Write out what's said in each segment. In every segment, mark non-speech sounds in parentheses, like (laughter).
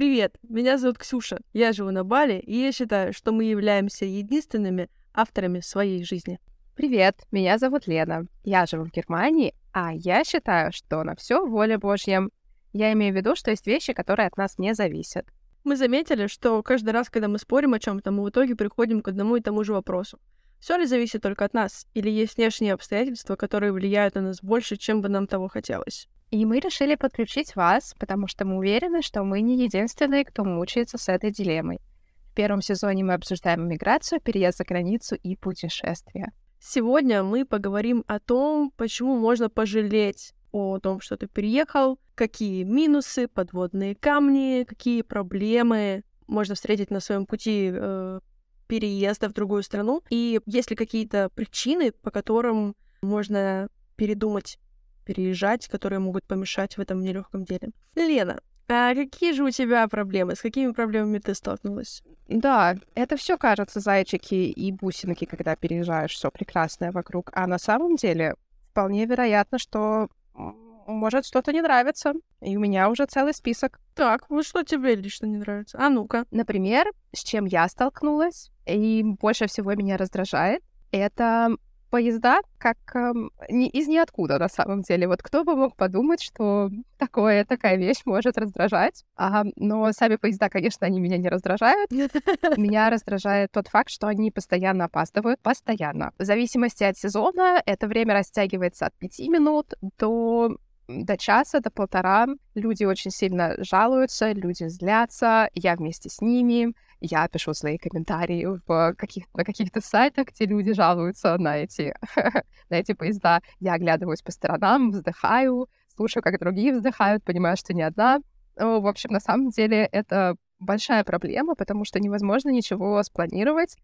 Привет, меня зовут Ксюша, я живу на Бали, и я считаю, что мы являемся единственными авторами своей жизни. Привет, меня зовут Лена, я живу в Германии, а я считаю, что на все воля Божья. Я имею в виду, что есть вещи, которые от нас не зависят. Мы заметили, что каждый раз, когда мы спорим о чем-то, мы в итоге приходим к одному и тому же вопросу. Все ли зависит только от нас, или есть внешние обстоятельства, которые влияют на нас больше, чем бы нам того хотелось? И мы решили подключить вас, потому что мы уверены, что мы не единственные, кто мучается с этой дилеммой. В первом сезоне мы обсуждаем миграцию, переезд за границу и путешествия. Сегодня мы поговорим о том, почему можно пожалеть о том, что ты переехал, какие минусы, подводные камни, какие проблемы можно встретить на своем пути э, переезда в другую страну, и есть ли какие-то причины, по которым можно передумать переезжать, которые могут помешать в этом нелегком деле. Лена, а какие же у тебя проблемы? С какими проблемами ты столкнулась? Да, это все кажется зайчики и бусинки, когда переезжаешь, все прекрасное вокруг. А на самом деле вполне вероятно, что может что-то не нравится. И у меня уже целый список. Так, вот что тебе лично не нравится? А ну-ка. Например, с чем я столкнулась, и больше всего меня раздражает, это поезда как э, не, из ниоткуда на самом деле. Вот кто бы мог подумать, что такое, такая вещь может раздражать. А, но сами поезда, конечно, они меня не раздражают. (laughs) Меня раздражает тот факт, что они постоянно опаздывают. Постоянно. В зависимости от сезона это время растягивается от пяти минут до до часа, до полтора. Люди очень сильно жалуются, люди злятся, я вместе с ними я пишу свои комментарии в каких на каких-то сайтах, где люди жалуются на эти, (laughs) на эти поезда. Я оглядываюсь по сторонам, вздыхаю, слушаю, как другие вздыхают, понимаю, что не одна. В общем, на самом деле это большая проблема, потому что невозможно ничего спланировать.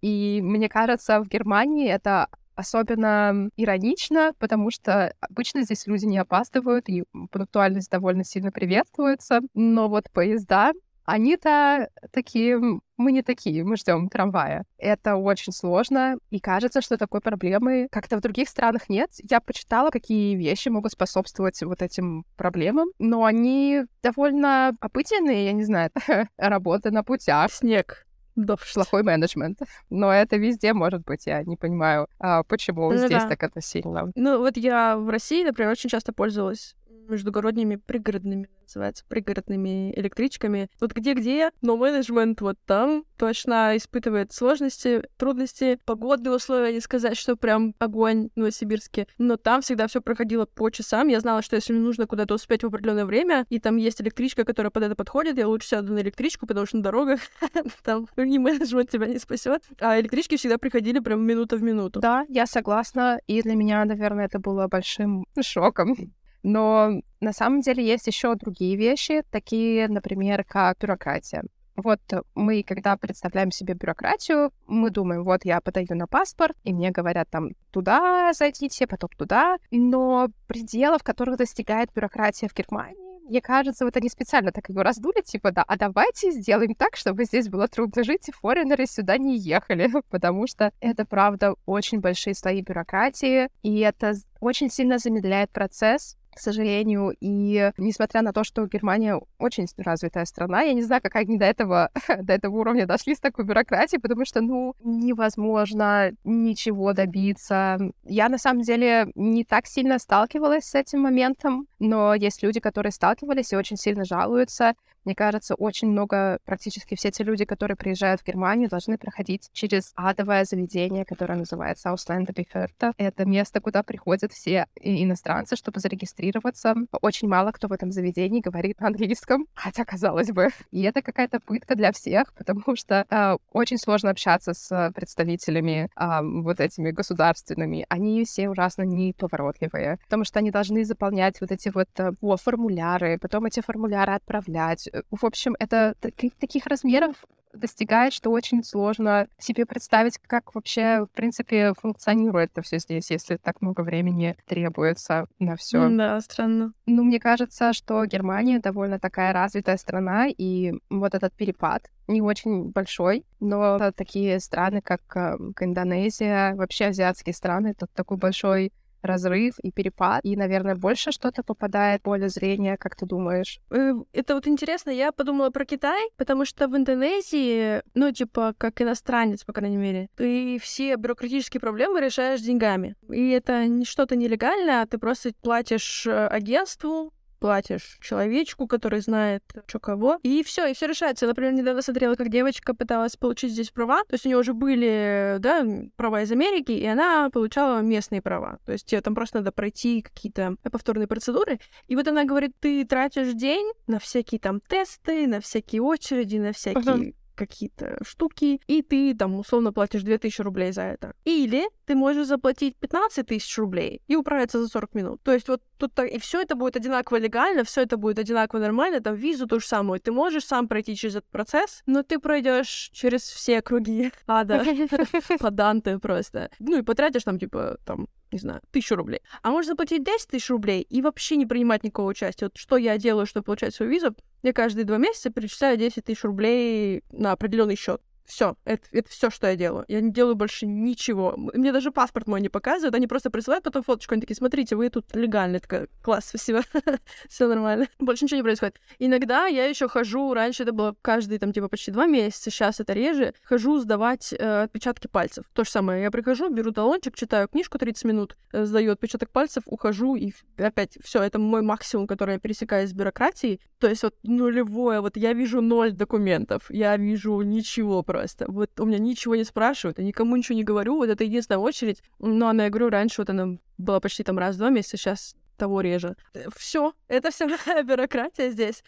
И мне кажется, в Германии это особенно иронично, потому что обычно здесь люди не опаздывают, и пунктуальность довольно сильно приветствуется. Но вот поезда они-то такие, мы не такие, мы ждем трамвая. Это очень сложно, и кажется, что такой проблемы как-то в других странах нет. Я почитала, какие вещи могут способствовать вот этим проблемам, но они довольно обыденные, я не знаю, (laughs) работа на путях. Снег. Да, плохой менеджмент. Но это везде может быть. Я не понимаю, а почему ну, здесь да. так это сильно. Ну, вот я в России, например, очень часто пользовалась междугородними пригородными, называется, пригородными электричками. Вот где-где, но менеджмент вот там точно испытывает сложности, трудности, погодные условия, не сказать, что прям огонь в Новосибирске, но там всегда все проходило по часам. Я знала, что если мне нужно куда-то успеть в определенное время, и там есть электричка, которая под это подходит, я лучше сяду на электричку, потому что на дорогах (laughs) там ни менеджмент тебя не спасет. А электрички всегда приходили прям минута в минуту. Да, я согласна. И для меня, наверное, это было большим шоком. Но на самом деле есть еще другие вещи, такие, например, как бюрократия. Вот мы, когда представляем себе бюрократию, мы думаем, вот я подаю на паспорт, и мне говорят там туда зайдите, потом туда. Но пределов, которых достигает бюрократия в Германии, мне кажется, вот они специально так его раздули, типа, да, а давайте сделаем так, чтобы здесь было трудно жить, и форинеры сюда не ехали, (laughs) потому что это, правда, очень большие слои бюрократии, и это очень сильно замедляет процесс, к сожалению. И несмотря на то, что Германия очень развитая страна, я не знаю, как они до этого, (laughs) до этого уровня дошли с такой бюрократией, потому что, ну, невозможно ничего добиться. Я, на самом деле, не так сильно сталкивалась с этим моментом, но есть люди, которые сталкивались и очень сильно жалуются. Мне кажется, очень много, практически все те люди, которые приезжают в Германию, должны проходить через адовое заведение, которое называется Ausländerbehörde. Это место, куда приходят все иностранцы, чтобы зарегистрироваться. Очень мало кто в этом заведении говорит на английском, хотя, казалось бы. (laughs) И это какая-то пытка для всех, потому что э, очень сложно общаться с представителями э, вот этими государственными. Они все ужасно неповоротливые, потому что они должны заполнять вот эти вот э, формуляры, потом эти формуляры отправлять, в общем, это таких размеров достигает, что очень сложно себе представить, как вообще, в принципе, функционирует это все здесь, если так много времени требуется на все. Да, странно. Ну, мне кажется, что Германия довольно такая развитая страна, и вот этот перепад не очень большой, но такие страны, как, как Индонезия, вообще азиатские страны, тут такой большой разрыв и перепад, и, наверное, больше что-то попадает в поле зрения, как ты думаешь? Э, это вот интересно, я подумала про Китай, потому что в Индонезии, ну, типа, как иностранец, по крайней мере, ты все бюрократические проблемы решаешь деньгами. И это не что-то нелегальное, а ты просто платишь э, агентству, платишь человечку, который знает, что кого, и все, и все решается. Например, недавно смотрела, как девочка пыталась получить здесь права, то есть у нее уже были, да, права из Америки, и она получала местные права. То есть там просто надо пройти какие-то повторные процедуры. И вот она говорит, ты тратишь день на всякие там тесты, на всякие очереди, на всякие какие-то штуки, и ты там условно платишь 2000 рублей за это. Или ты можешь заплатить 15 тысяч рублей и управиться за 40 минут. То есть вот тут так, и все это будет одинаково легально, все это будет одинаково нормально, там визу ту же самую. Ты можешь сам пройти через этот процесс, но ты пройдешь через все круги ада, (laughs) по Данте просто. Ну и потратишь там, типа, там, не знаю, тысячу рублей. А можешь заплатить 10 тысяч рублей и вообще не принимать никакого участия. Вот что я делаю, чтобы получать свою визу, я каждые два месяца перечисляю 10 тысяч рублей на определенный счет. Все, это, это все, что я делаю. Я не делаю больше ничего. Мне даже паспорт мой не показывают, они просто присылают потом фоточку, они такие, смотрите, вы тут легальный. Такая, класс, спасибо, (laughs) все нормально. (laughs) Больше ничего не происходит. Иногда я еще хожу, раньше это было каждые там типа почти два месяца, сейчас это реже, хожу сдавать э, отпечатки пальцев. То же самое, я прихожу, беру талончик, читаю книжку 30 минут, э, сдаю отпечаток пальцев, ухожу, и опять все, это мой максимум, который я пересекаю с бюрократией. То есть вот нулевое, вот я вижу ноль документов, я вижу ничего просто просто. Вот у меня ничего не спрашивают, я никому ничего не говорю, вот это единственная очередь. Но она, я говорю, раньше вот она была почти там раз в два месяца, сейчас того реже. Все, это вся (laughs) бюрократия здесь.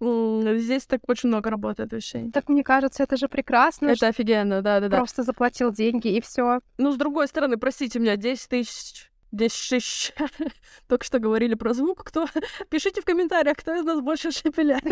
Здесь так очень много работает вещей. Так мне кажется, это же прекрасно. Это офигенно, да, да, да. Просто заплатил деньги и все. Ну, с другой стороны, простите меня, 10 тысяч 10 тысяч. (laughs) Только что говорили про звук. Кто? (laughs) Пишите в комментариях, кто из нас больше шепеляет.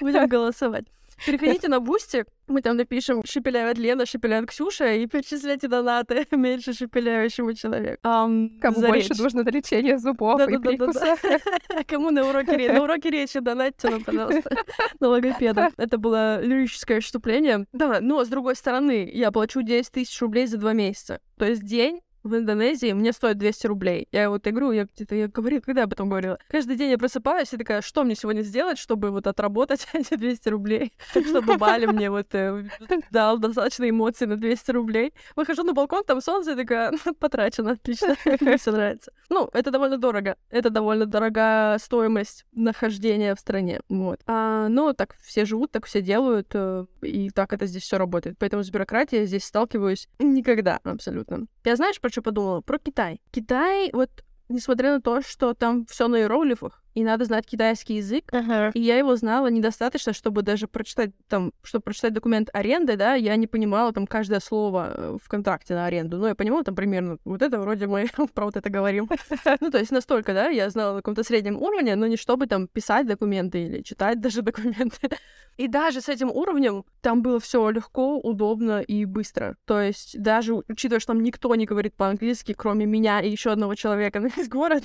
Будем голосовать. Переходите на Boosty, мы там напишем «Шепеляет Лена, шепеляет Ксюша» и перечисляйте донаты (laughs) меньше шепеляющему человеку. Um, Кому больше речь. нужно лечение зубов да, и да, прикуса. Да, да, Кому на уроке речи? На уроке речи донатьте нам, пожалуйста, (laughs) на логопеда. (laughs) Это было лирическое вступление. Да, но с другой стороны, я плачу 10 тысяч рублей за два месяца. То есть день в Индонезии мне стоит 200 рублей. Я вот игру, я где-то я говорила, когда я об этом говорила. Каждый день я просыпаюсь и такая, что мне сегодня сделать, чтобы вот отработать (laughs) эти 200 рублей, чтобы Бали мне вот э, (laughs) дал достаточно эмоций на 200 рублей. Выхожу на балкон, там солнце, и такая, «Ну, (laughs) потрачено, отлично, мне все нравится. Ну, это довольно дорого. Это довольно дорогая стоимость нахождения в стране. Вот. А, ну, так все живут, так все делают, э, и так это здесь все работает. Поэтому с бюрократией здесь сталкиваюсь никогда абсолютно. Я знаешь, про подумала? Про Китай. Китай, вот несмотря на то, что там все на иероглифах, и надо знать китайский язык. Uh-huh. И я его знала недостаточно, чтобы даже прочитать там, чтобы прочитать документ аренды, да, я не понимала там каждое слово э, в контракте на аренду. Ну, я понимала там примерно, вот это вроде мы (laughs) про вот это говорим. (laughs) ну, то есть настолько, да, я знала на каком-то среднем уровне, но не чтобы там писать документы или читать (laughs) даже документы. И даже с этим уровнем там было все легко, удобно и быстро. То есть даже учитывая, что там никто не говорит по-английски, кроме меня и еще одного человека на весь город,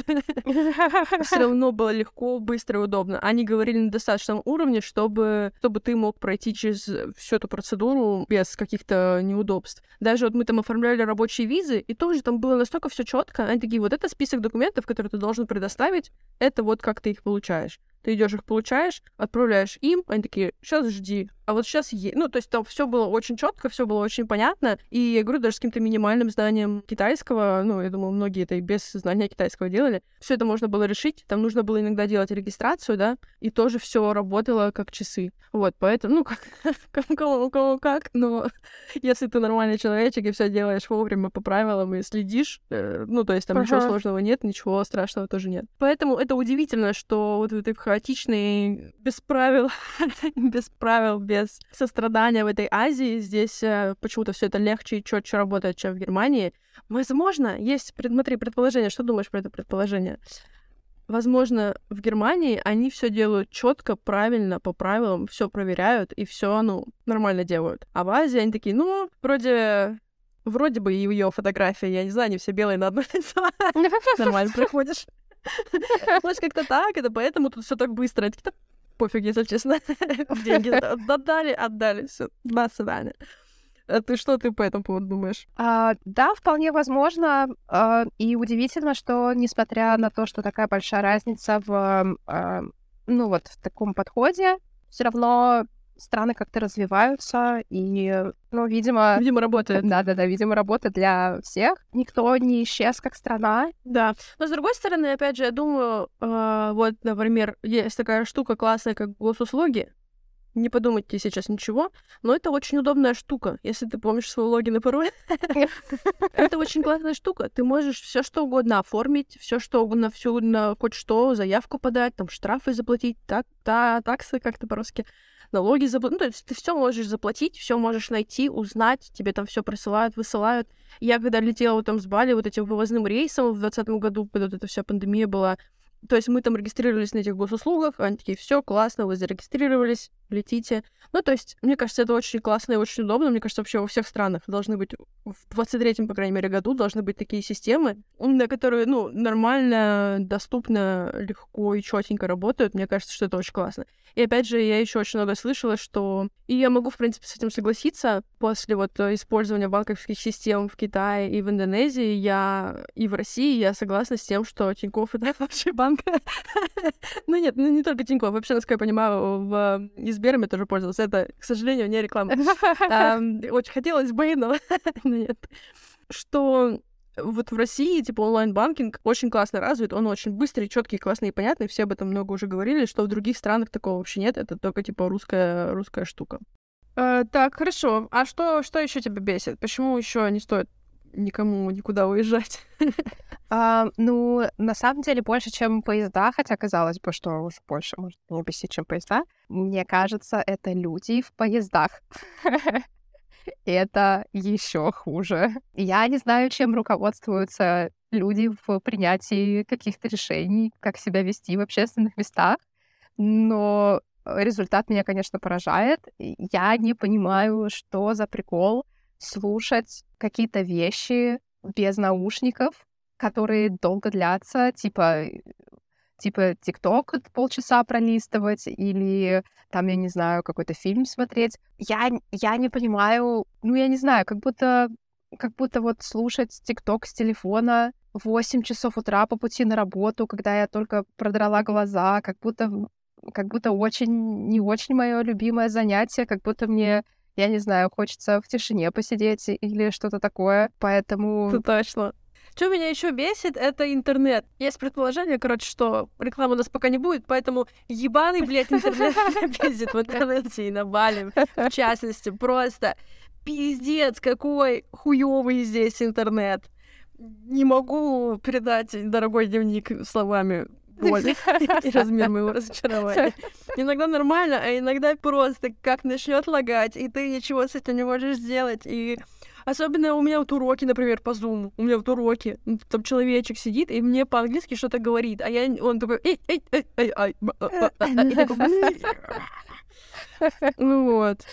все равно было легко, быстро и удобно. Они говорили на достаточном уровне, чтобы, чтобы ты мог пройти через всю эту процедуру без каких-то неудобств. Даже вот мы там оформляли рабочие визы, и тоже там было настолько все четко. Они такие, вот это список документов, которые ты должен предоставить, это вот как ты их получаешь. Ты идешь их получаешь, отправляешь им, они такие, сейчас жди, а вот сейчас есть. Ну, то есть там все было очень четко, все было очень понятно. И я говорю, даже с каким-то минимальным знанием китайского, ну, я думаю, многие это и без знания китайского делали. Все это можно было решить. Там нужно было иногда делать регистрацию, да, и тоже все работало как часы. Вот, поэтому, ну, (laughs) как, кому, кому как, но (laughs) если ты нормальный человечек и все делаешь вовремя по правилам и следишь, э, ну, то есть там ага. ничего сложного нет, ничего страшного тоже нет. Поэтому это удивительно, что вот ты хаотичный, без правил, (laughs) без правил, без сострадания в этой Азии. Здесь э, почему-то все это легче и четче работает, чем в Германии. Возможно, есть, смотри, предположение. Что думаешь про это предположение? Возможно, в Германии они все делают четко, правильно, по правилам, все проверяют и все, ну, нормально делают. А в Азии они такие, ну, вроде вроде бы ее фотография, я не знаю, они все белые на одно (laughs) лицо. (laughs) Нормально проходишь. (laughs) Может, как-то так, это поэтому тут все так быстро. Это пофиг, если честно. (laughs) Деньги (laughs) отдали, отдали, все, до свидания. А ты что ты по этому поводу думаешь? А, да, вполне возможно. А, и удивительно, что несмотря на то, что такая большая разница в, а, ну вот, в таком подходе, все равно страны как-то развиваются, и, ну, видимо... Видимо, работает. Да-да-да, видимо, работает для всех. Никто не исчез как страна. Да. Но, с другой стороны, опять же, я думаю, э, вот, например, есть такая штука классная, как госуслуги, не подумайте сейчас ничего, но это очень удобная штука, если ты помнишь свой логин и пароль. (laughs) Это очень классная штука. Ты можешь все что угодно оформить, все что угодно, всю на хоть что, заявку подать, там штрафы заплатить, так, та, таксы как-то по-русски, налоги заплатить. Ну, то есть ты все можешь заплатить, все можешь найти, узнать, тебе там все присылают, высылают. Я когда летела там с Бали вот этим вывозным рейсом в 2020 году, когда вот эта вся пандемия была, то есть мы там регистрировались на этих госуслугах, они такие, все классно, вы зарегистрировались, летите. Ну, то есть, мне кажется, это очень классно и очень удобно. Мне кажется, вообще во всех странах должны быть, в 23-м, по крайней мере, году должны быть такие системы, на которые, ну, нормально, доступно, легко и четенько работают. Мне кажется, что это очень классно. И опять же, я еще очень много слышала, что... И я могу, в принципе, с этим согласиться. После вот использования банковских систем в Китае и в Индонезии, я и в России, я согласна с тем, что Тинькофф — это (laughs) вообще банк. (laughs) ну нет, ну не только Тинькофф. Вообще, насколько я понимаю, в... и Сбером я тоже пользовалась. Это, к сожалению, не реклама. (laughs) Очень хотелось бы, (laughs) но нет. Что вот в России, типа, онлайн-банкинг очень классно развит, он очень быстрый, четкий, классный и понятный, все об этом много уже говорили, что в других странах такого вообще нет, это только, типа, русская, русская штука. Э, так, хорошо. А что, что еще тебя бесит? Почему еще не стоит никому никуда уезжать? (laughs) А, ну, на самом деле, больше, чем поезда, хотя казалось бы, что уж больше может не бесить, чем поезда. Мне кажется, это люди в поездах. (laughs) это еще хуже. Я не знаю, чем руководствуются люди в принятии каких-то решений, как себя вести в общественных местах, но результат меня, конечно, поражает. Я не понимаю, что за прикол слушать какие-то вещи без наушников, которые долго длятся, типа типа ТикТок полчаса пролистывать или там, я не знаю, какой-то фильм смотреть. Я, я не понимаю, ну, я не знаю, как будто, как будто вот слушать ТикТок с телефона в 8 часов утра по пути на работу, когда я только продрала глаза, как будто, как будто очень, не очень мое любимое занятие, как будто мне я не знаю, хочется в тишине посидеть или что-то такое, поэтому... Это точно. Что меня еще бесит, это интернет. Есть предположение, короче, что рекламы у нас пока не будет, поэтому ебаный, блядь, интернет пиздит (laughs) в интернете и на Бали, в частности. Просто пиздец, какой хуёвый здесь интернет. Не могу передать дорогой дневник словами боли и размер моего разочарования. Иногда нормально, а иногда просто как начнет лагать, и ты ничего с этим не можешь сделать, и Особенно у меня вот уроки, например, по Zoom. У меня вот уроки. Там человечек сидит и мне по-английски что-то говорит. А я, он такой... Эй, эй, эй, эй, Ну вот.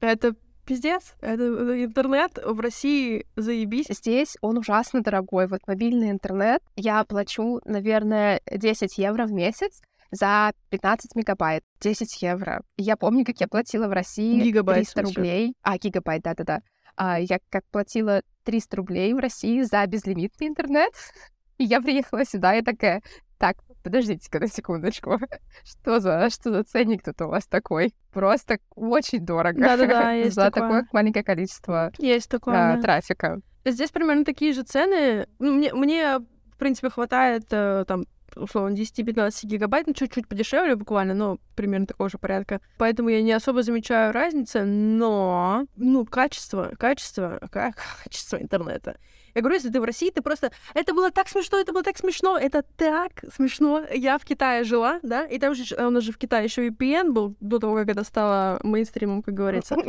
Это пиздец. Это интернет в России заебись. Здесь он ужасно дорогой. Вот мобильный интернет я плачу, наверное, 10 евро в месяц за 15 мегабайт. 10 евро. Я помню, как я платила в России гигабайт, 300 рублей. А, гигабайт, да-да-да. А, я как платила 300 рублей в России за безлимитный интернет. (laughs) И я приехала сюда, и такая, так, подождите-ка на секундочку. (laughs) Что за, что за ценник тут у вас такой? Просто очень дорого. Да-да-да, (laughs) есть За такое. такое маленькое количество есть такое, а, да. трафика. Здесь примерно такие же цены. Ну, мне, мне, в принципе, хватает э, там условно, 10-15 гигабайт, ну, чуть-чуть подешевле буквально, но примерно такого же порядка. Поэтому я не особо замечаю разницы, но, ну, качество, качество, как (laughs) качество интернета. Я говорю, если ты в России, ты просто... Это было так смешно, это было так смешно, это так смешно. Я в Китае жила, да, и там же, у нас же в Китае еще VPN был до того, как это стало мейнстримом, как говорится. (laughs)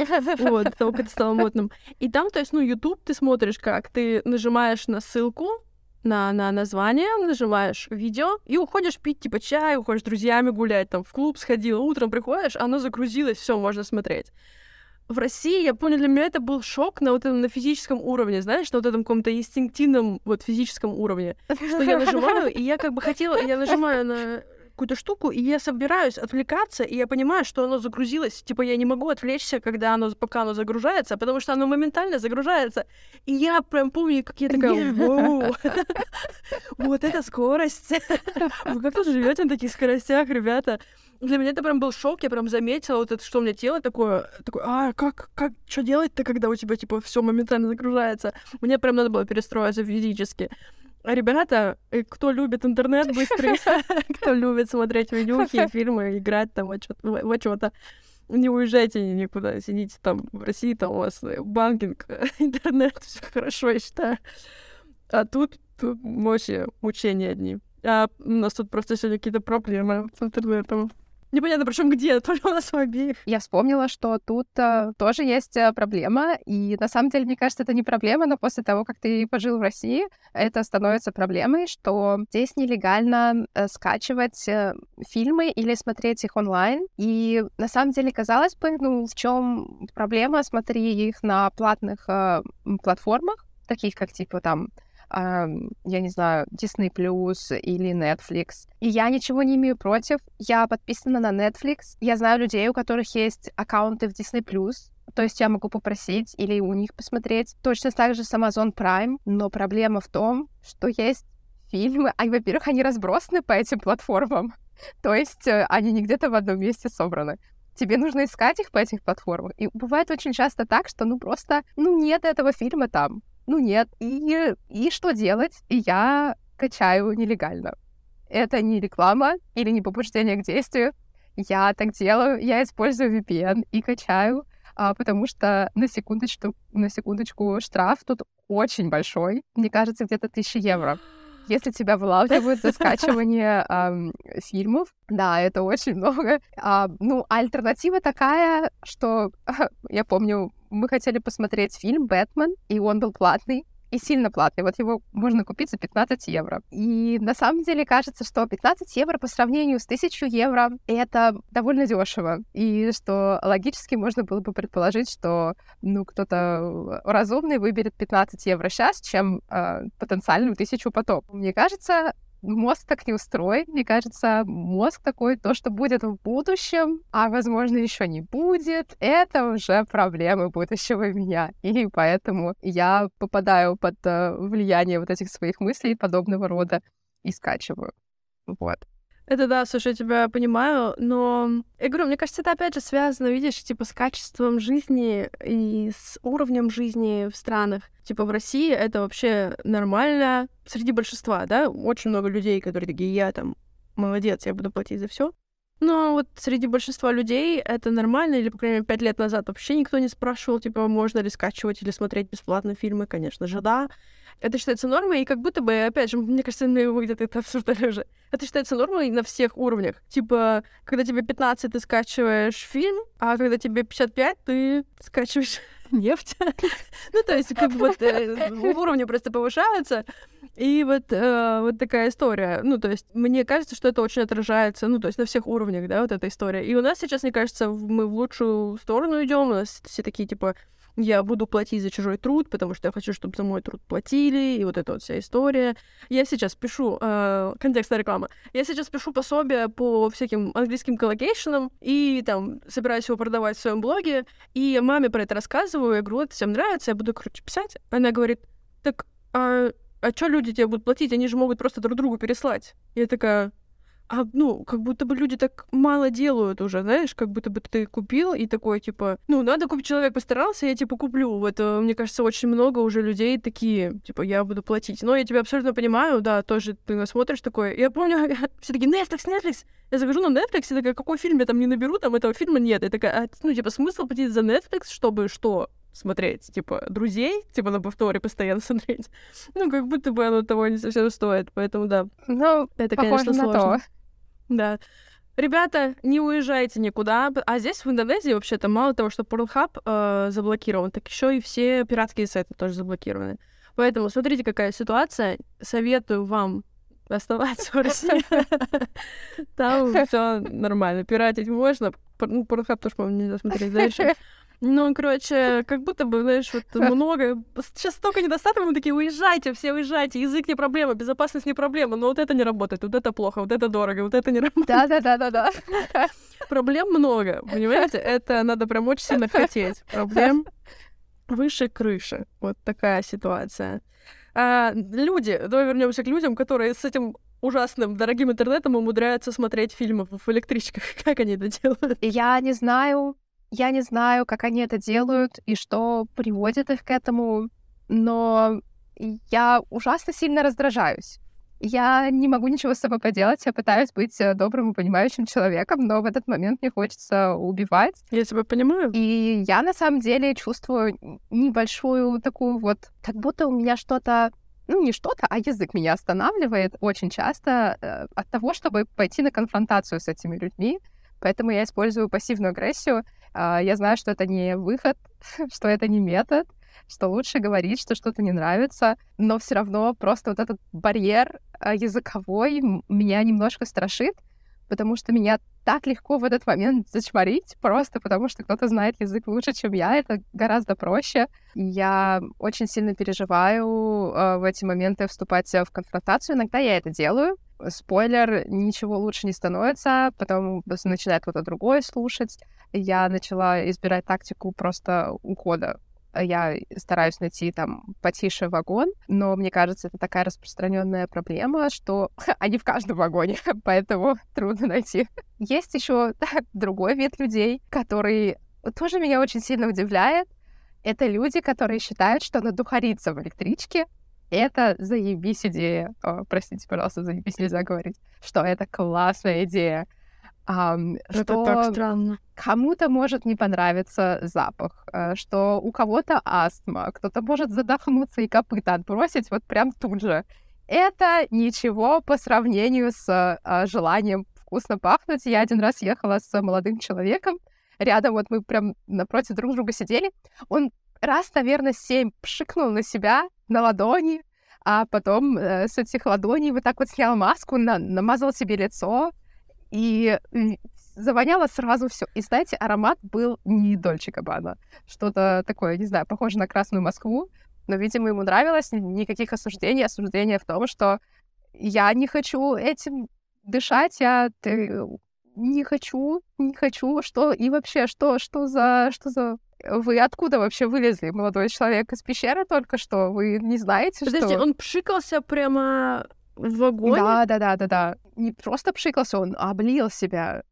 Вот, до того, как это стало модным. И там, то есть, ну, YouTube ты смотришь как, ты нажимаешь на ссылку, на, на название, нажимаешь видео и уходишь пить типа чай, уходишь с друзьями гулять, там в клуб сходила, утром приходишь, оно загрузилось, все можно смотреть. В России, я помню, для меня это был шок на вот этом на физическом уровне, знаешь, на вот этом каком-то инстинктивном вот физическом уровне, что я нажимаю, и я как бы хотела, я нажимаю на какую-то штуку, и я собираюсь отвлекаться, и я понимаю, что оно загрузилось. Типа, я не могу отвлечься, когда оно, пока оно загружается, потому что оно моментально загружается. И я прям помню, как я такая, (laughs) вот эта скорость. (laughs) Вы как тут живете на таких скоростях, ребята? Для меня это прям был шок, я прям заметила вот это, что у меня тело такое, такое, а, как, как, что делать-то, когда у тебя, типа, все моментально загружается? Мне прям надо было перестроиться физически. Ребята, э, кто любит интернет быстрый, (laughs) кто любит смотреть видюхи, (laughs) фильмы, играть там во что-то, не уезжайте никуда, сидите там в России, там у вас э, банкинг, (laughs) интернет, все хорошо, я считаю. А тут, тут вообще мучения одни. А у нас тут просто сегодня какие-то проблемы с интернетом. Непонятно, причем где, (laughs) то ли у нас в обеих. Я вспомнила, что тут э, тоже есть э, проблема, и на самом деле, мне кажется, это не проблема, но после того, как ты пожил в России, это становится проблемой, что здесь нелегально э, скачивать э, фильмы или смотреть их онлайн, и на самом деле, казалось бы, ну, в чем проблема, смотри их на платных э, платформах, таких как, типа, там, я не знаю, Disney Plus или Netflix. И я ничего не имею против. Я подписана на Netflix. Я знаю людей, у которых есть аккаунты в Disney Plus. То есть я могу попросить или у них посмотреть. Точно так же с Amazon Prime. Но проблема в том, что есть фильмы, а, во-первых, они разбросаны по этим платформам. (laughs) То есть э, они не где-то в одном месте собраны. Тебе нужно искать их по этим платформам. И бывает очень часто так, что ну просто, ну нет этого фильма там ну нет. И, и что делать? И я качаю нелегально. Это не реклама или не побуждение к действию. Я так делаю, я использую VPN и качаю, а, потому что на секундочку, на секундочку штраф тут очень большой. Мне кажется, где-то 1000 евро. Если тебя вылавливают за скачивание эм, фильмов, да, это очень много. А, ну, альтернатива такая, что (laughs) я помню, мы хотели посмотреть фильм «Бэтмен», и он был платный и сильно платный. Вот его можно купить за 15 евро. И на самом деле кажется, что 15 евро по сравнению с 1000 евро — это довольно дешево. И что логически можно было бы предположить, что ну, кто-то разумный выберет 15 евро сейчас, чем э, потенциальную тысячу потом. Мне кажется, мозг так не устроен. Мне кажется, мозг такой, то, что будет в будущем, а, возможно, еще не будет, это уже проблемы будущего меня. И поэтому я попадаю под э, влияние вот этих своих мыслей подобного рода и скачиваю. Вот. Это да, слушай, я тебя понимаю, но я говорю, мне кажется, это опять же связано, видишь, типа с качеством жизни и с уровнем жизни в странах. Типа в России это вообще нормально среди большинства, да, очень много людей, которые такие, я там молодец, я буду платить за все. Но вот среди большинства людей это нормально, или, по крайней мере, пять лет назад вообще никто не спрашивал, типа, можно ли скачивать или смотреть бесплатно фильмы, конечно же, да это считается нормой, и как будто бы, опять же, мне кажется, мы где-то это обсуждали уже, это считается нормой на всех уровнях. Типа, когда тебе 15, ты скачиваешь фильм, а когда тебе 55, ты скачиваешь (laughs) нефть. ну, то есть, как бы вот э, уровни просто повышаются. И вот, э, вот такая история. Ну, то есть, мне кажется, что это очень отражается, ну, то есть, на всех уровнях, да, вот эта история. И у нас сейчас, мне кажется, мы в лучшую сторону идем. У нас все такие, типа, я буду платить за чужой труд, потому что я хочу, чтобы за мой труд платили, и вот эта вот вся история. Я сейчас пишу, э, контекстная реклама, я сейчас пишу пособие по всяким английским collocation ам, и там собираюсь его продавать в своем блоге, и маме про это рассказываю, я говорю, это всем нравится, я буду, короче, писать. Она говорит, так, а, а что люди тебе будут платить? Они же могут просто друг другу переслать. Я такая, а, ну, как будто бы люди так мало делают уже, знаешь, как будто бы ты купил и такой, типа, ну, надо купить, человек постарался, я, типа, куплю. Вот, э, мне кажется, очень много уже людей такие, типа, я буду платить. Но я тебя абсолютно понимаю, да, тоже ты смотришь такое. Я помню, (laughs) все таки Netflix, Netflix. Я захожу на Netflix и такая, какой фильм я там не наберу, там этого фильма нет. Я такая, а, ну, типа, смысл платить за Netflix, чтобы что? смотреть, типа, друзей, типа, на повторе постоянно (laughs) смотреть. Ну, как будто бы оно того не совсем стоит, поэтому да. Ну, это, конечно, сложно. То. Да. Ребята, не уезжайте никуда. А здесь, в Индонезии, вообще-то, мало того, что Pornhub э, заблокирован, так еще и все пиратские сайты тоже заблокированы. Поэтому смотрите, какая ситуация. Советую вам оставаться в России. Там все нормально. Пиратить можно. Ну, Порнхаб тоже, по-моему, нельзя смотреть дальше. Ну, короче, как будто бы, знаешь, вот (laughs) много... Сейчас столько недостатков, мы такие, уезжайте, все уезжайте, язык не проблема, безопасность не проблема, но вот это не работает, вот это плохо, вот это дорого, вот это не работает. Да-да-да-да-да. (laughs) Проблем много, понимаете? Это надо прям очень сильно хотеть. Проблем выше крыши. Вот такая ситуация. А, люди, давай вернемся к людям, которые с этим ужасным дорогим интернетом умудряются смотреть фильмы в электричках. (laughs) Как они это делают? Я не знаю, я не знаю, как они это делают и что приводит их к этому, но я ужасно сильно раздражаюсь. Я не могу ничего с собой поделать, я пытаюсь быть э, добрым и понимающим человеком, но в этот момент мне хочется убивать. Я тебя понимаю. И я на самом деле чувствую небольшую такую вот, как будто у меня что-то ну, не что-то, а язык меня останавливает очень часто э, от того, чтобы пойти на конфронтацию с этими людьми. Поэтому я использую пассивную агрессию. Э, я знаю, что это не выход, (laughs) что это не метод, что лучше говорить, что что-то не нравится, но все равно просто вот этот барьер э, языковой меня немножко страшит, потому что меня так легко в этот момент зачморить, просто потому что кто-то знает язык лучше, чем я, это гораздо проще. Я очень сильно переживаю э, в эти моменты вступать в конфронтацию. Иногда я это делаю. Спойлер, ничего лучше не становится, потом начинает кто-то другой слушать. Я начала избирать тактику просто ухода я стараюсь найти там потише вагон, но мне кажется, это такая распространенная проблема, что (laughs) они в каждом вагоне, (laughs) поэтому трудно найти. Есть еще (laughs) другой вид людей, который тоже меня очень сильно удивляет. Это люди, которые считают, что надухариться в электричке это заебись идея. О, простите, пожалуйста, заебись нельзя говорить. Что это классная идея. Um, это что так странно. Кому-то может не понравиться запах, э, что у кого-то астма, кто-то может задохнуться и копыта отбросить вот прям тут же. Это ничего по сравнению с а, желанием вкусно пахнуть. Я один раз ехала с молодым человеком, рядом вот мы прям напротив друг друга сидели. Он раз, наверное, семь пшикнул на себя, на ладони, а потом э, с этих ладоней вот так вот снял маску, на намазал себе лицо, и завоняло сразу все. И, знаете, аромат был не Дольче Кабана. Что-то такое, не знаю, похоже на Красную Москву. Но, видимо, ему нравилось. Никаких осуждений. Осуждение в том, что я не хочу этим дышать, я ты, не хочу, не хочу, что и вообще, что, что за, что за вы откуда вообще вылезли, молодой человек из пещеры только что? Вы не знаете, Подожди, что... он пшикался прямо в вагоне? Да, да, да, да, да. Не просто пшикался, он облил себя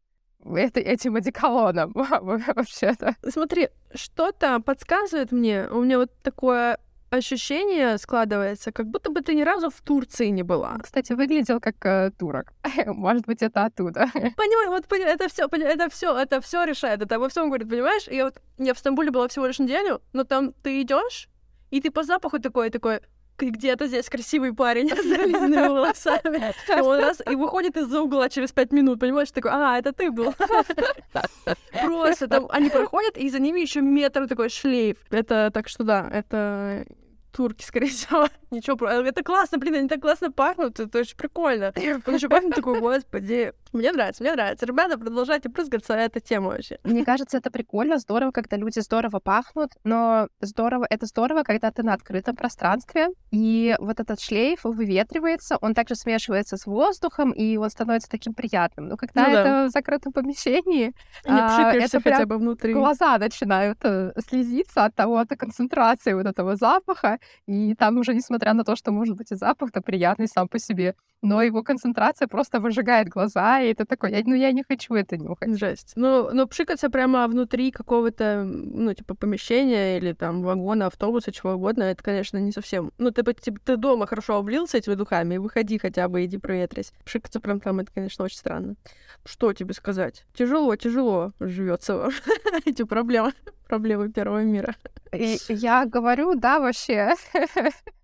это, этим одеколоном (laughs) вообще-то. Смотри, что-то подсказывает мне, у меня вот такое ощущение складывается, как будто бы ты ни разу в Турции не была. Кстати, выглядел как э, турок. (laughs) Может быть, это оттуда. (laughs) Понимаю, вот это все, это все, это все решает. Это во всем говорит, понимаешь? И вот я в Стамбуле была всего лишь неделю, но там ты идешь, и ты по запаху такой, такой, где-то здесь красивый парень (laughs) с зализанными волосами. И он раз и выходит из-за угла через пять минут, понимаешь, такой, а, это ты был. (laughs) Просто там они проходят, и за ними еще метр такой шлейф. Это так что да, это турки, скорее всего. Ничего, про... это классно, блин, они так классно пахнут, это очень прикольно. Он еще пахнет такой, господи. Мне нравится, мне нравится. Ребята, продолжайте прыскаться, эта тема вообще. Мне кажется, это прикольно, здорово, когда люди здорово пахнут, но здорово, это здорово, когда ты на открытом пространстве, и вот этот шлейф выветривается, он также смешивается с воздухом, и он становится таким приятным. Но когда ну, это да. в закрытом помещении, не а, это хотя бы внутри. глаза начинают э, слезиться от того, от концентрации вот этого запаха, и там уже, несмотря на то, что может быть и запах-то приятный сам по себе, но его концентрация просто выжигает глаза, и это такой, я, ну я не хочу это нюхать. Жесть. Ну, но пшикаться прямо внутри какого-то, ну, типа, помещения или там вагона, автобуса, чего угодно, это, конечно, не совсем... Ну, ты, типа, ты дома хорошо облился этими духами, выходи хотя бы, иди проветрись. Пшикаться прям там, это, конечно, очень странно. Что тебе сказать? Тяжело, тяжело живется вам (laughs) эти проблемы, проблемы первого мира. И я говорю, да, вообще. (laughs)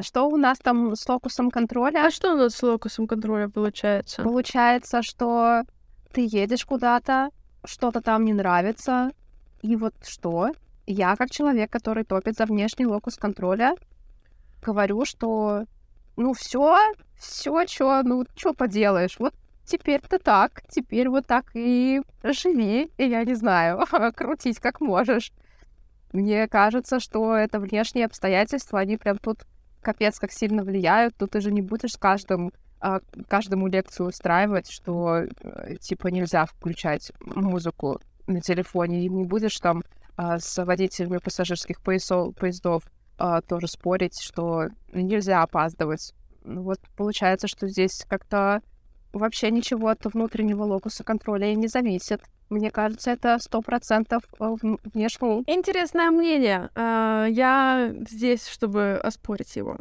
Что у нас там с локусом контроля? А что у нас с локусом контроля получается? Получается, что ты едешь куда-то, что-то там не нравится, и вот что? Я, как человек, который топит за внешний локус контроля, говорю, что ну все, все, что, ну что поделаешь, вот теперь ты так, теперь вот так и живи, и я не знаю, (laughs) крутись как можешь. Мне кажется, что это внешние обстоятельства, они прям тут капец как сильно влияют. Тут ты же не будешь каждым а, каждому лекцию устраивать, что э, типа нельзя включать музыку на телефоне, и не будешь там а, с водителями пассажирских поясов, поездов а, тоже спорить, что нельзя опаздывать. Ну, вот получается, что здесь как-то вообще ничего от внутреннего локуса контроля не зависит. Мне кажется, это сто процентов э, внешний. Интересное мнение. А, я здесь, чтобы оспорить его.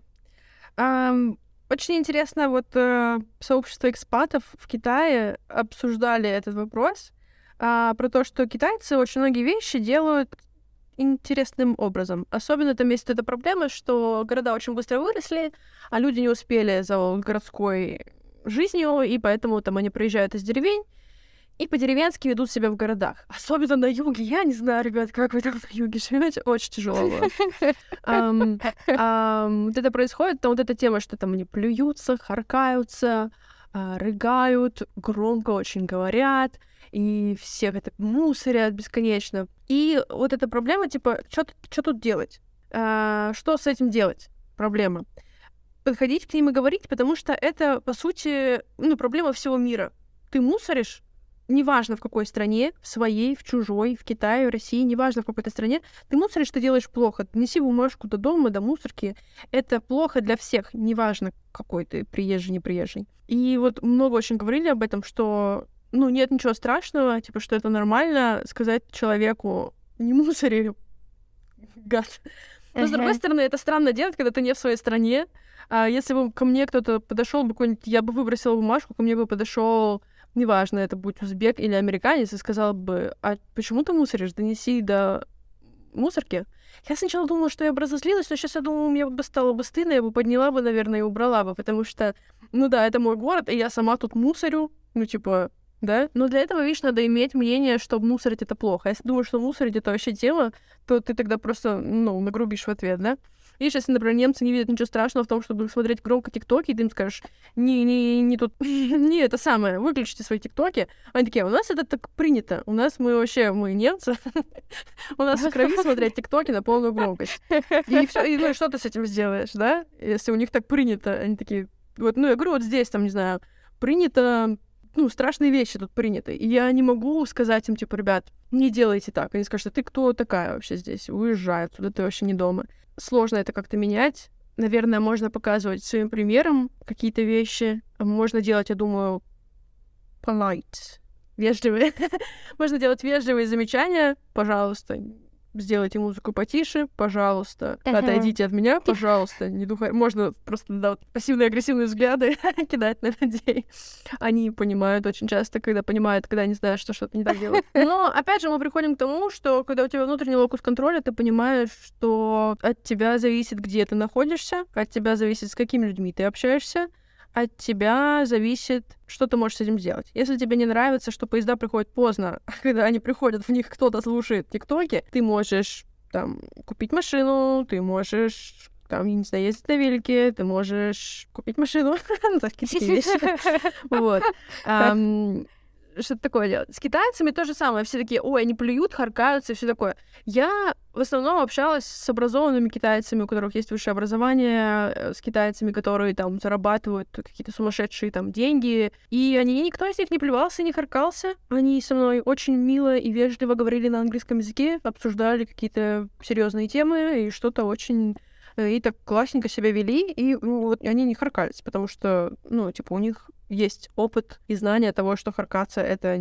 Очень интересно, вот э, сообщество экспатов в Китае обсуждали этот вопрос а, про то, что китайцы очень многие вещи делают интересным образом. Особенно там есть эта проблема, что города очень быстро выросли, а люди не успели за городской жизнью, и поэтому там они приезжают из деревень, и по-деревенски ведут себя в городах. Особенно на юге. Я не знаю, ребят, как вы там на юге живете. Очень тяжело (laughs) Вот это происходит, там вот эта тема, что там они плюются, харкаются, а, рыгают, громко очень говорят, и всех это мусорят бесконечно. И вот эта проблема, типа, что тут делать? А, что с этим делать? Проблема. Подходить к ним и говорить, потому что это, по сути, ну, проблема всего мира. Ты мусоришь, неважно в какой стране, в своей, в чужой, в Китае, в России, неважно в какой-то стране, ты мусоришь, ты делаешь плохо. Неси бумажку до дома, до мусорки. Это плохо для всех, неважно какой ты, приезжий, не приезжий. И вот много очень говорили об этом, что ну, нет ничего страшного, типа, что это нормально сказать человеку не мусори, гад. Но, с другой стороны, это странно делать, когда ты не в своей стране. А если бы ко мне кто-то подошел бы, я бы выбросила бумажку, ко мне бы подошел неважно, это будет узбек или американец, и сказал бы, а почему ты мусоришь? Донеси до мусорки. Я сначала думала, что я бы разозлилась, но сейчас я думаю, мне бы стало бы стыдно, я бы подняла бы, наверное, и убрала бы, потому что, ну да, это мой город, и я сама тут мусорю, ну типа, да? Но для этого, видишь, надо иметь мнение, что мусорить это плохо. Если думаешь, что мусорить это вообще тема, то ты тогда просто, ну, нагрубишь в ответ, да? Видишь, если, например, немцы не видят ничего страшного в том, чтобы смотреть громко тиктоки, и ты им скажешь, не, не, не тут, (laughs) не это самое, выключите свои тиктоки. Они такие, у нас это так принято, у нас мы вообще, мы немцы, (laughs) у нас в крови смотреть тиктоки на полную громкость. И все, и, ну что ты с этим сделаешь, да? Если у них так принято, они такие, вот, ну я говорю, вот здесь, там, не знаю, принято ну, страшные вещи тут приняты. И я не могу сказать им, типа, ребят, не делайте так. Они скажут, а ты кто такая вообще здесь? Уезжай отсюда, ты вообще не дома сложно это как-то менять. Наверное, можно показывать своим примером какие-то вещи. Можно делать, я думаю, polite, вежливые. (laughs) можно делать вежливые замечания. Пожалуйста, сделайте музыку потише, пожалуйста. Uh-huh. Отойдите от меня, пожалуйста. Не духай. Можно просто да, пассивные агрессивные взгляды (laughs) кидать на людей. Они понимают очень часто, когда понимают, когда не знают, что что-то не так делают. (laughs) Но опять же мы приходим к тому, что когда у тебя внутренний локус контроля, ты понимаешь, что от тебя зависит, где ты находишься, от тебя зависит, с какими людьми ты общаешься, от тебя зависит, что ты можешь с этим сделать. Если тебе не нравится, что поезда приходят поздно, (laughs) когда они приходят, в них кто-то слушает тиктоки, ты можешь там купить машину, ты можешь там, я не знаю, ездить на велике, ты можешь купить машину, (laughs) такие вещи. (laughs) Вот что-то такое делать. С китайцами то же самое. Все такие, ой, они плюют, харкаются и все такое. Я в основном общалась с образованными китайцами, у которых есть высшее образование, э, с китайцами, которые там зарабатывают какие-то сумасшедшие там деньги. И они, никто из них не плевался, не харкался. Они со мной очень мило и вежливо говорили на английском языке, обсуждали какие-то серьезные темы и что-то очень и так классненько себя вели, и ну, вот они не харкались, потому что, ну, типа, у них есть опыт и знание того, что харкаться — это,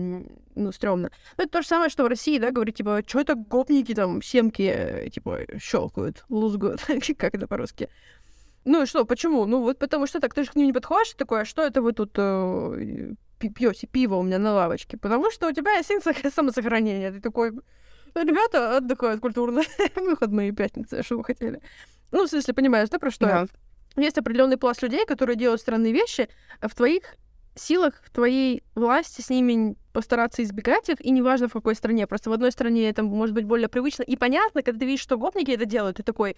ну, стрёмно. Ну, это то же самое, что в России, да, говорить, типа, что это гопники там семки, э, типа, щелкают, лузгают, (laughs) как это по-русски. Ну и что, почему? Ну вот потому что так, ты же к ним не подходишь, такое, а что это вы тут э, пьете пиво у меня на лавочке? Потому что у тебя есть инстинкт (laughs) самосохранения. Ты такой, ребята отдыхают культурно. (laughs) Выходные пятницы, что вы хотели. Ну, в смысле, понимаешь, да, про что да. Есть определенный пласт людей, которые делают странные вещи, а в твоих силах, в твоей власти с ними постараться избегать их, и неважно в какой стране. Просто в одной стране это может быть более привычно и понятно, когда ты видишь, что гопники это делают, ты такой,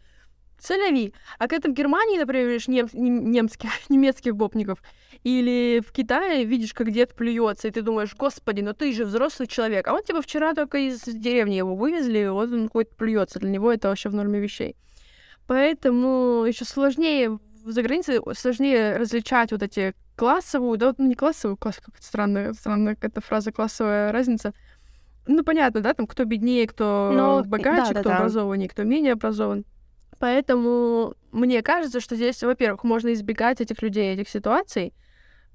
Целяви. А когда ты в Германии, например, видишь нем- нем- немских, (laughs) немецких гопников, или в Китае видишь, как дед плюется, и ты думаешь, господи, ну ты же взрослый человек. А он типа вчера только из деревни его вывезли, и вот он хоть плюется. Для него это вообще в норме вещей. Поэтому еще сложнее за границей сложнее различать вот эти классовую, да, вот ну, не классовую, класс, как странная, странная какая-то фраза, классовая разница. Ну, понятно, да, там кто беднее, кто Ну, богаче, да, да, кто да. образованнее, кто менее образован. Поэтому мне кажется, что здесь, во-первых, можно избегать этих людей, этих ситуаций.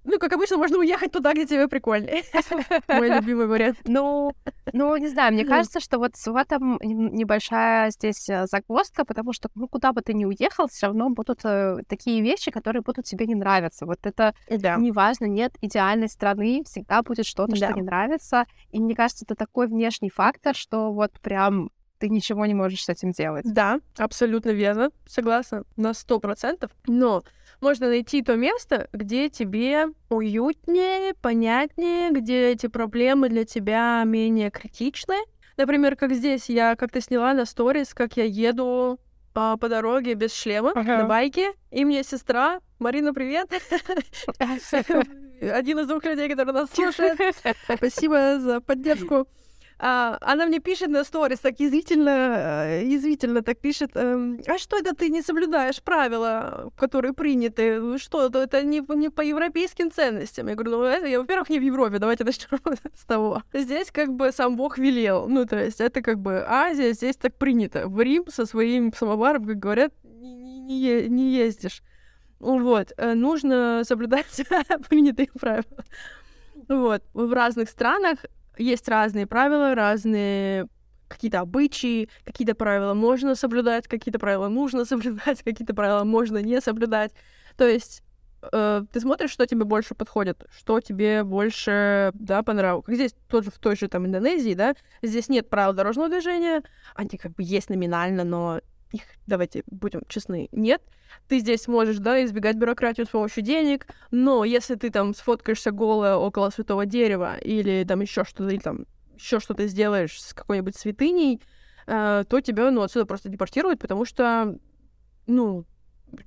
Ну, как обычно, можно уехать туда, где тебе прикольнее. (laughs) Мой любимый вариант. Ну, ну, не знаю, мне Ну. кажется, что вот в этом небольшая здесь э, загвоздка, потому что, ну, куда бы ты ни уехал, все равно будут э, такие вещи, которые будут тебе не нравиться. Вот это Да. неважно, нет идеальной страны, всегда будет что-то, Да. что не нравится. И мне кажется, это такой внешний фактор, что вот прям ты ничего не можешь с этим делать. Да, абсолютно верно. Согласна на сто процентов. Но можно найти то место, где тебе уютнее, понятнее, где эти проблемы для тебя менее критичны. Например, как здесь я как-то сняла на сторис, как я еду по, по дороге без шлема Ага. на байке, и мне сестра, Марина, привет, (laughs) (laughs) один из двух людей, который нас слушает, (laughs) Спасибо за поддержку. А, она мне пишет на сторис так язвительно, э, язвительно так пишет, эм, а что это ты не соблюдаешь правила, которые приняты? Ну Что это? Не, не по европейским ценностям. Я говорю, ну, это, я, во-первых, не в Европе, давайте начнем (laughs) с того. Здесь как бы сам Бог велел. Ну, то есть это как бы Азия, здесь так принято. В Рим со своим самоваром, как говорят, не, не- не ездишь. Вот, э, нужно соблюдать (laughs) принятые правила. Вот, в разных странах есть разные правила, разные какие-то обычаи, какие-то правила можно соблюдать, какие-то правила нужно соблюдать, (laughs) какие-то правила можно не соблюдать. То есть э, ты смотришь, что тебе больше подходит, что тебе больше, да, понравилось. Как здесь тоже в той же там Индонезии, да, здесь нет правил дорожного движения, они как бы есть номинально, но их, давайте будем честны, нет. Ты здесь можешь, да, избегать бюрократию с помощью денег, но если ты там сфоткаешься голая около святого дерева или там еще что-то, или там еще что-то сделаешь с какой-нибудь святыней, э, то тебя, ну, отсюда просто депортируют, потому что, ну,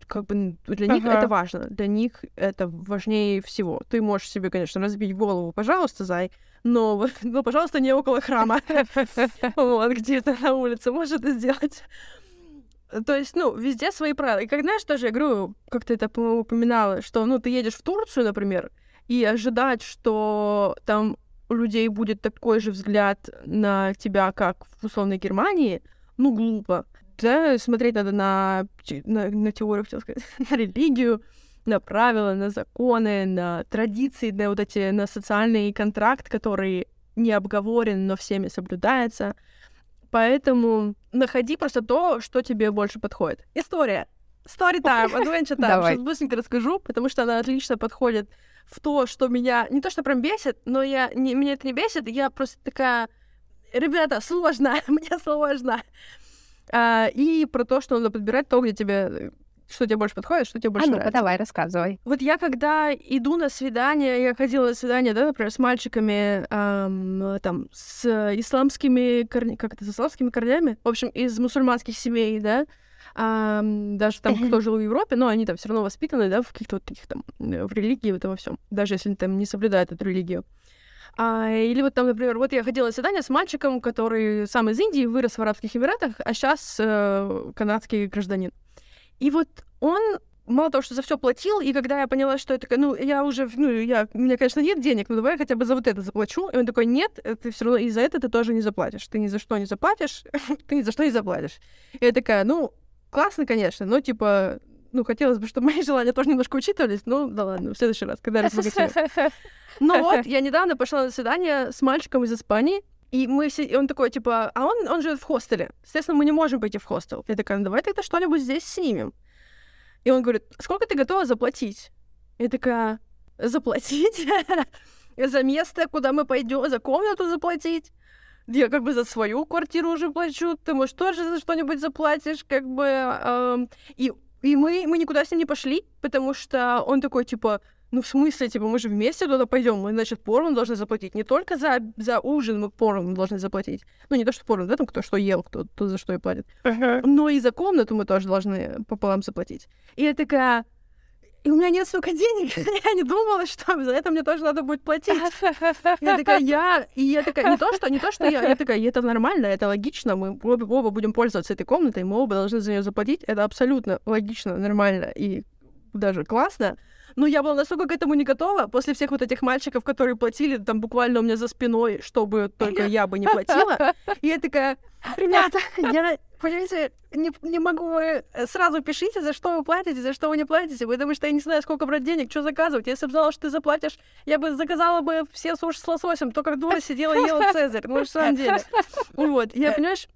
как бы для них Ага. это важно, для них это важнее всего. Ты можешь себе, конечно, разбить голову, пожалуйста, зай, но, (laughs) но пожалуйста, не около храма. (laughs) Вот, где-то на улице можешь это сделать. То есть, ну, везде свои правила. И как, знаешь, тоже, я говорю, как ты это упоминала, что, ну, ты едешь в Турцию, например, и ожидать, что там у людей будет такой же взгляд на тебя, как в условной Германии, ну, глупо. Да, смотреть надо на, на, на теорию, хотел сказать, (laughs) на религию, на правила, на законы, на традиции, на вот эти, на социальный контракт, который не обговорен, но всеми соблюдается. Поэтому находи просто то, что тебе больше подходит. История. Story time, (laughs) adventure time. Давай. Сейчас быстренько расскажу, потому что она отлично подходит в то, что меня не то что прям бесит, но я не, меня это не бесит, я просто такая, ребята, сложно, (laughs) мне сложно. А, и про то, что надо подбирать то, где тебе, что тебе больше подходит, что тебе А больше ну-ка, нравится. давай, рассказывай. Вот я когда иду на свидание, я ходила на свидание, да, например, с мальчиками, ам, там, с исламскими корнями, как это, с исламскими корнями, в общем, из мусульманских семей, да, ам, даже там, кто жил в Европе, но они там все равно воспитаны, да, в каких-то вот таких там, э, в религии, вот во всем, даже если они там не соблюдают эту религию. А, или вот там, например, вот я ходила на свидание с мальчиком, который сам из Индии, вырос в Арабских Эмиратах, а сейчас канадский гражданин. И вот он мало того, что за все платил, и когда я поняла, что я такая, ну, я уже, ну, я, у меня, конечно, нет денег, но давай я хотя бы за вот это заплачу. И он такой, нет, ты все равно и за это ты тоже не заплатишь. Ты ни за что не заплатишь, (laughs) ты ни за что не заплатишь. И я такая, ну, классно, конечно, но, типа, ну, хотелось бы, чтобы (laughs) мои желания тоже немножко учитывались. Ну, да ладно, в следующий раз, когда я разбогатею. (laughs) Ну вот, я недавно пошла на свидание с мальчиком из Испании, и мы все, он такой, типа, а он, он живет в хостеле. Соответственно, мы не можем пойти в хостел. Я такая, ну давай тогда что-нибудь здесь снимем. И он говорит, сколько ты готова заплатить? Я такая, заплатить? (laughs) За место, куда мы пойдем, за комнату заплатить? Я как бы за свою квартиру уже плачу, ты, может, тоже за что-нибудь заплатишь, как бы... эм, и, и мы, мы никуда с ним не пошли, потому что он такой, типа, ну, в смысле, типа, мы же вместе туда пойдем, мы, значит, поровну должны заплатить. Не только за, за ужин мы поровну должны заплатить. Ну, не то, что поровну, да, там кто что ел, кто, кто за что и платит. Мгм. Но и за комнату мы тоже должны пополам заплатить. И я такая... И у меня нет столько денег. (laughs) я не думала, что за это мне тоже надо будет платить. Я такая, я... И я такая, не то, что, не то, что я... Я такая, это нормально, это логично, мы оба, оба будем пользоваться этой комнатой, мы оба должны за нее заплатить. Это абсолютно логично, нормально и даже классно. Но я была настолько к этому не готова после всех вот этих мальчиков, которые платили там буквально у меня за спиной, чтобы только я бы не платила. И я такая, ребята, я, понимаете, не, не могу, э, сразу пишите, за что вы платите, за что вы не платите, потому что я не знаю, сколько брать денег, что заказывать. Если бы знала, что ты заплатишь, я бы заказала бы все суши с лососем, то как дура сидела и ела Цезарь, ну, в самом деле. Вот, я, понимаешь,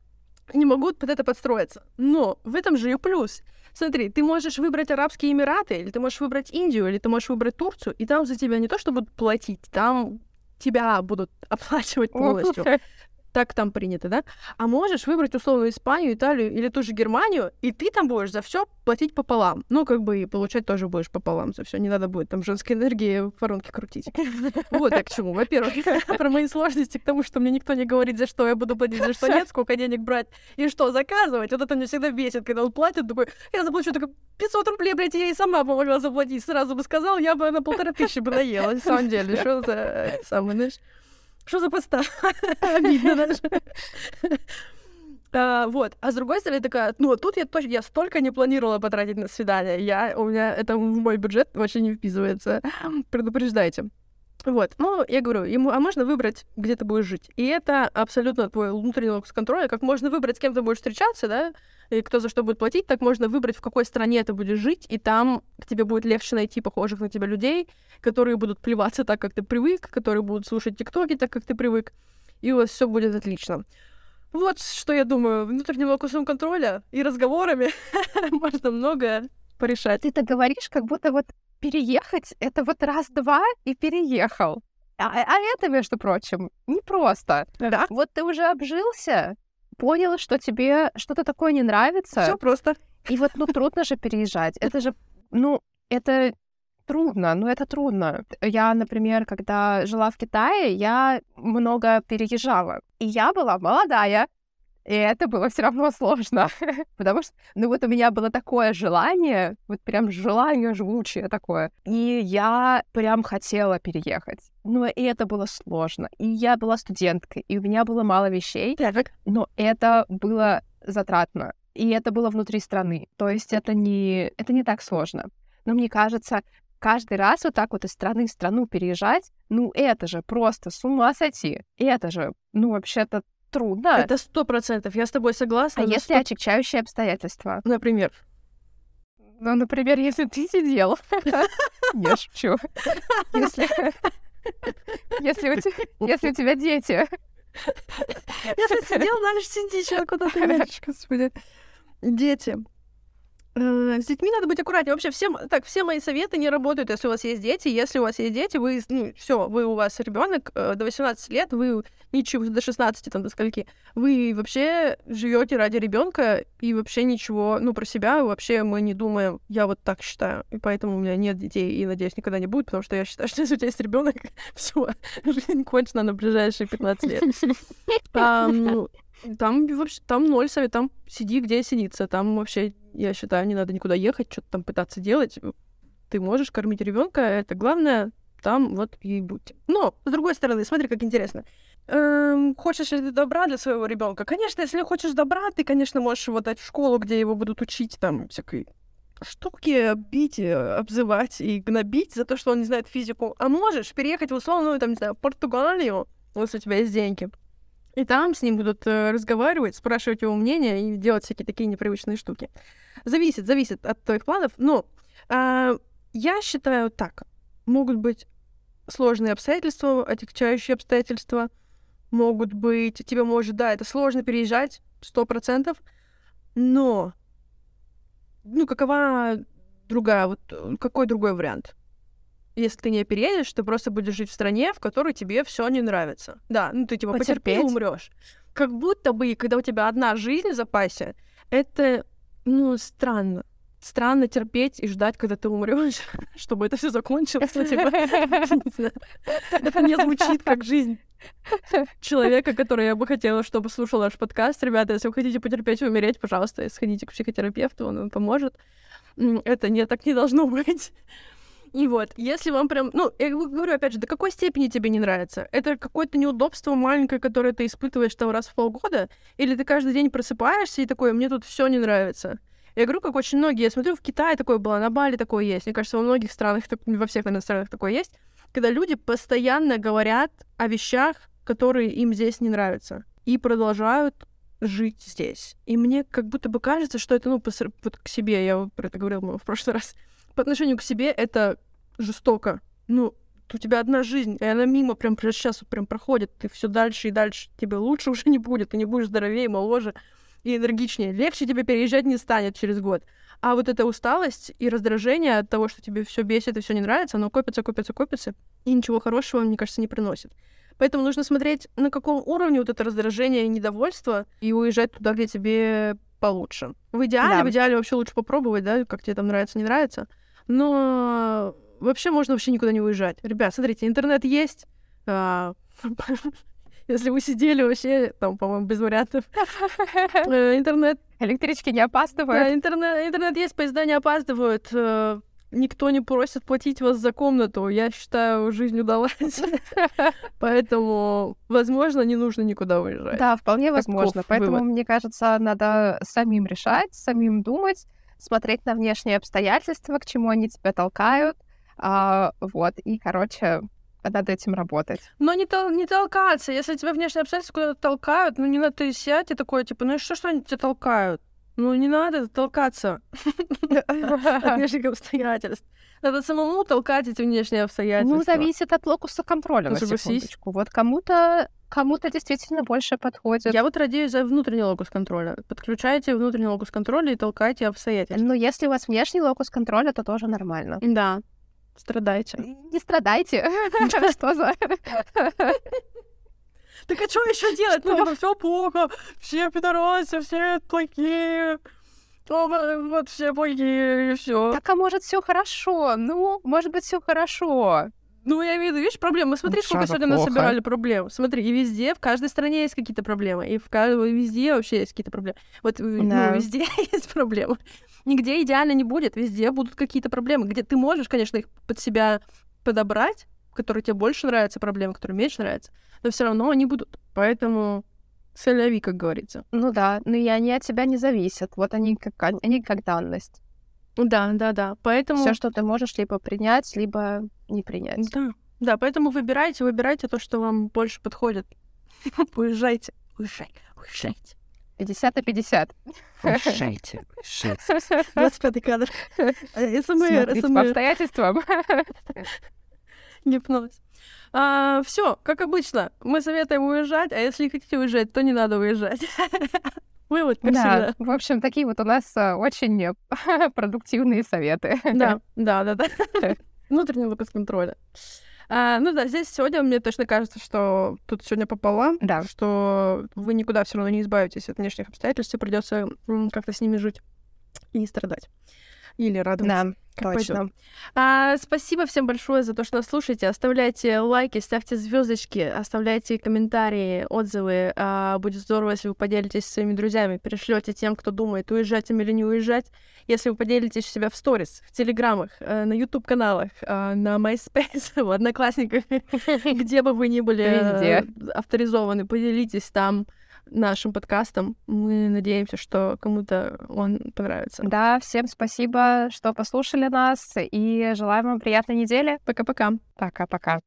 не могу под это подстроиться. Но в этом же и плюс. Смотри, ты можешь выбрать Арабские Эмираты, или ты можешь выбрать Индию, или ты можешь выбрать Турцию, и там за тебя не то, что будут платить, там тебя будут (laughs) оплачивать полностью. Так там принято, да? А можешь выбрать условно Испанию, Италию или ту же Германию, и ты там будешь за все платить пополам. Ну, как бы и получать тоже будешь пополам за все. Не надо будет там женской энергии в воронке крутить. Вот я к чему. Во-первых, (laughs) про мои сложности к тому, что мне никто не говорит, за что я буду платить, за что нет, сколько денег брать и что заказывать. Вот это меня всегда бесит, когда он платит, такой, я заплачу только 500 рублей, блядь, я и сама помогла заплатить. Сразу бы сказал, я бы на полтора тысячи бы наела. На самом деле, что за э, самый, знаешь, что за поста? (laughs) Обидно даже. (laughs) А, вот. А с другой стороны, такая, ну, тут я точно, я столько не планировала потратить на свидание. Я, у меня это в мой бюджет вообще не вписывается. (sniffs) Предупреждайте. Вот, ну, я говорю, ему, а можно выбрать, где ты будешь жить. И это абсолютно твой внутренний локус контроля. Как можно выбрать, с кем ты будешь встречаться, да, и кто за что будет платить, так можно выбрать, в какой стране ты будешь жить, и там к тебе будет легче найти похожих на тебя людей, которые будут плеваться так, как ты привык, которые будут слушать тиктоки так, как ты привык, и у вас все будет отлично. Вот что я думаю, внутренним локусом контроля и разговорами (laughs) можно многое порешать. Ты так говоришь, как будто вот переехать — это вот раз-два и переехал. А, а это, между прочим, непросто. Да, Вот ты уже обжился, понял, что тебе что-то такое не нравится, все просто. и вот, ну, трудно же переезжать. Это же, ну, это трудно, ну, это трудно. Я, например, когда жила в Китае, я много переезжала. И я была молодая, и это было все равно сложно. (laughs) Потому что, ну, вот у меня было такое желание, вот прям желание жгучее такое. И я прям хотела переехать. Но и это было сложно. И я была студенткой, и у меня было мало вещей. Но это было затратно. И это было внутри страны. То есть это не, это не так сложно. Но мне кажется, каждый раз вот так вот из страны в страну переезжать, ну это же просто с ума сойти. Это же, ну вообще-то трудно. Это сто процентов, я с тобой согласна. а если 100%. отягчающие обстоятельства? Например, Ну, например, если ты сидел. (laughs) Я шучу. Если... Если у те- если у тебя дети. Если сидел, дальше сиди, сейчас куда ты господи. Дети. Э, С детьми надо быть аккуратнее. Вообще, всем, так, все мои советы не работают, если у вас есть дети. Если у вас есть дети, вы, ну, все, вы у вас ребенок до 18 лет, вы ничего, до 16, там, до скольки, вы вообще живете ради ребенка и вообще ничего, ну, про себя вообще мы не думаем. Я вот так считаю. И поэтому у меня нет детей, и, надеюсь, никогда не будет, потому что я считаю, (laughs) что если у тебя есть ребенок, (laughs) все, жизнь кончена на ближайшие 15 лет. (laughs) Там, вообще, там ноль совет, там сиди, где сидится. Там вообще, я считаю, не надо никуда ехать, что-то там пытаться делать. Ты можешь кормить ребенка, это главное, там вот и будьте. Но, с другой стороны, смотри, как интересно. Эм, хочешь ли ты добра для своего ребенка? Конечно, если хочешь добра, ты, конечно, можешь его дать в школу, где его будут учить там всякой штуки бить, э, обзывать и гнобить за то, что он не знает физику. А можешь переехать в условную, там, не знаю, Португалию, если у тебя есть деньги. И там с ним будут э, разговаривать, спрашивать его мнение и делать всякие такие непривычные штуки. Зависит, зависит от твоих планов. Но а, я считаю так. Могут быть сложные обстоятельства, отягчающие обстоятельства. Могут быть... Тебе может, да, это сложно переезжать, сто процентов. Но... Ну, какова другая... Вот э, какой другой вариант? Если ты не переедешь, ты просто будешь жить в стране, в которой тебе все не нравится. Да, ну ты типа потерпи Потерпеть. умрешь. Как будто бы, когда у тебя одна жизнь в запасе, это, ну, странно. странно терпеть и ждать, когда ты умрешь, (laughs) чтобы это все закончилось. (laughs) Это не звучит как жизнь человека, который я бы хотела, чтобы слушал наш подкаст. Ребята, если вы хотите потерпеть и умереть, пожалуйста, сходите к психотерапевту, он вам поможет. Это не так не должно быть. И вот, если вам прям, ну, я говорю, опять же, до какой степени тебе не нравится? Это какое-то неудобство маленькое, которое ты испытываешь там раз в полгода? Или ты каждый день просыпаешься и такой, мне тут все не нравится? Я говорю, как очень многие, я смотрю, в Китае такое было, на Бали такое есть. Мне кажется, во многих странах, во всех, наверное, такое есть, когда люди постоянно говорят о вещах, которые им здесь не нравятся, и продолжают жить здесь. И мне как будто бы кажется, что это, ну, по, вот к себе, я про это говорила в прошлый раз, по отношению к себе это жестоко. Ну, у тебя одна жизнь, и она мимо прям сейчас прям проходит, ты все дальше и дальше, тебе лучше (laughs) уже не будет, ты не будешь здоровее, моложе и энергичнее. Легче тебе переезжать не станет через год. А вот эта усталость и раздражение от того, что тебе все бесит и все не нравится, оно копится, копится, копится, и ничего хорошего, мне кажется, не приносит. Поэтому нужно смотреть, на каком уровне вот это раздражение и недовольство, и уезжать туда, где тебе получше. В идеале, да. в идеале вообще лучше попробовать, да, как тебе там нравится, не нравится. Но вообще можно вообще никуда не уезжать. Ребят, смотрите, интернет есть. А, (laughs) если вы сидели вообще, там, по-моему, без вариантов. (laughs) Э, интернет... Электрички не опаздывают. Да, интернет, интернет есть, поезда не опаздывают. Э, никто не просит платить вас за комнату. Я считаю, жизнь удалась. (laughs) Поэтому, возможно, не нужно никуда уезжать. Да, вполне возможно. Поэтому, мне кажется, надо самим решать, самим думать, смотреть на внешние обстоятельства, к чему они тебя толкают. А, вот, и, короче, над этим работать. Но не, тол- не толкаться. Если тебя внешние обстоятельства куда-то толкают, ну не надо ты сядь и такой, типа, ну и что, что они тебя толкают? Ну, не надо толкаться (laughs) от внешних обстоятельств. Надо самому толкать эти внешние обстоятельства. Ну, зависит от локуса контроля, на секундочку. Вот кому-то кому-то действительно больше подходит. Я вот радею за внутренний локус контроля. Подключайте внутренний локус контроля и толкайте обстоятельства. Но если у вас внешний локус контроля, то тоже нормально. Да. Страдайте. Не страдайте. (laughs) (laughs) Что за... (laughs) Так а что еще делать? Ну, все плохо, все пидорасы, все плохие. Вот все плохие, и все. Так, а может, все хорошо? Ну, может быть, все хорошо. Ну, я имею в виду, видишь, проблемы. Смотри, сколько сегодня плохо. насобирали проблем. Смотри, и везде, в каждой стране есть какие-то проблемы. И в каждой, везде вообще есть какие-то проблемы. Вот ну, да. ну, везде (laughs) есть проблемы. Нигде идеально не будет. Везде будут какие-то проблемы, где ты можешь, конечно, их под себя подобрать, которые тебе больше нравятся, проблемы, которые меньше нравятся, но все равно они будут. Поэтому соляви, как говорится. Ну да, но и они от тебя не зависят. Вот они как, они как данность. Да, да, да. Поэтому... Все, что ты можешь либо принять, либо не принять. Да. Да, поэтому выбирайте, выбирайте то, что вам больше подходит. (laughs) Уезжайте. Уезжай, уезжайте. 50 на 50. Уезжайте, уезжайте. (laughs) 25 кадр. СМР, Смотрите по обстоятельствам. Гипноз. А, все, как обычно, мы советуем уезжать, а если хотите уезжать, то не надо уезжать. (laughs) Вывод, как да, в общем, такие вот у нас а, очень (laughs) продуктивные советы. Да, да, да, да. Внутренний локус контроля. А, ну да, здесь сегодня мне точно кажется, что тут сегодня пополам, да. что вы никуда все равно не избавитесь от внешних обстоятельств, и придется как-то с ними жить и страдать. Или радоваться. Да. Точно. А, спасибо всем большое за то, что нас слушаете. Оставляйте лайки, ставьте звездочки, оставляйте комментарии, отзывы. А, будет здорово, если вы поделитесь со своими друзьями, перешлете тем, кто думает, уезжать им или не уезжать. Если вы поделитесь у себя в сторис, в телеграммах, э, на YouTube-каналах, э, на MySpace, (laughs) в Одноклассниках, (laughs) где бы вы ни были э, авторизованы, поделитесь там нашим подкастом. Мы надеемся, что кому-то он понравится. Да, всем спасибо, что послушали нас, и желаем вам приятной недели. Пока-пока. Пока-пока.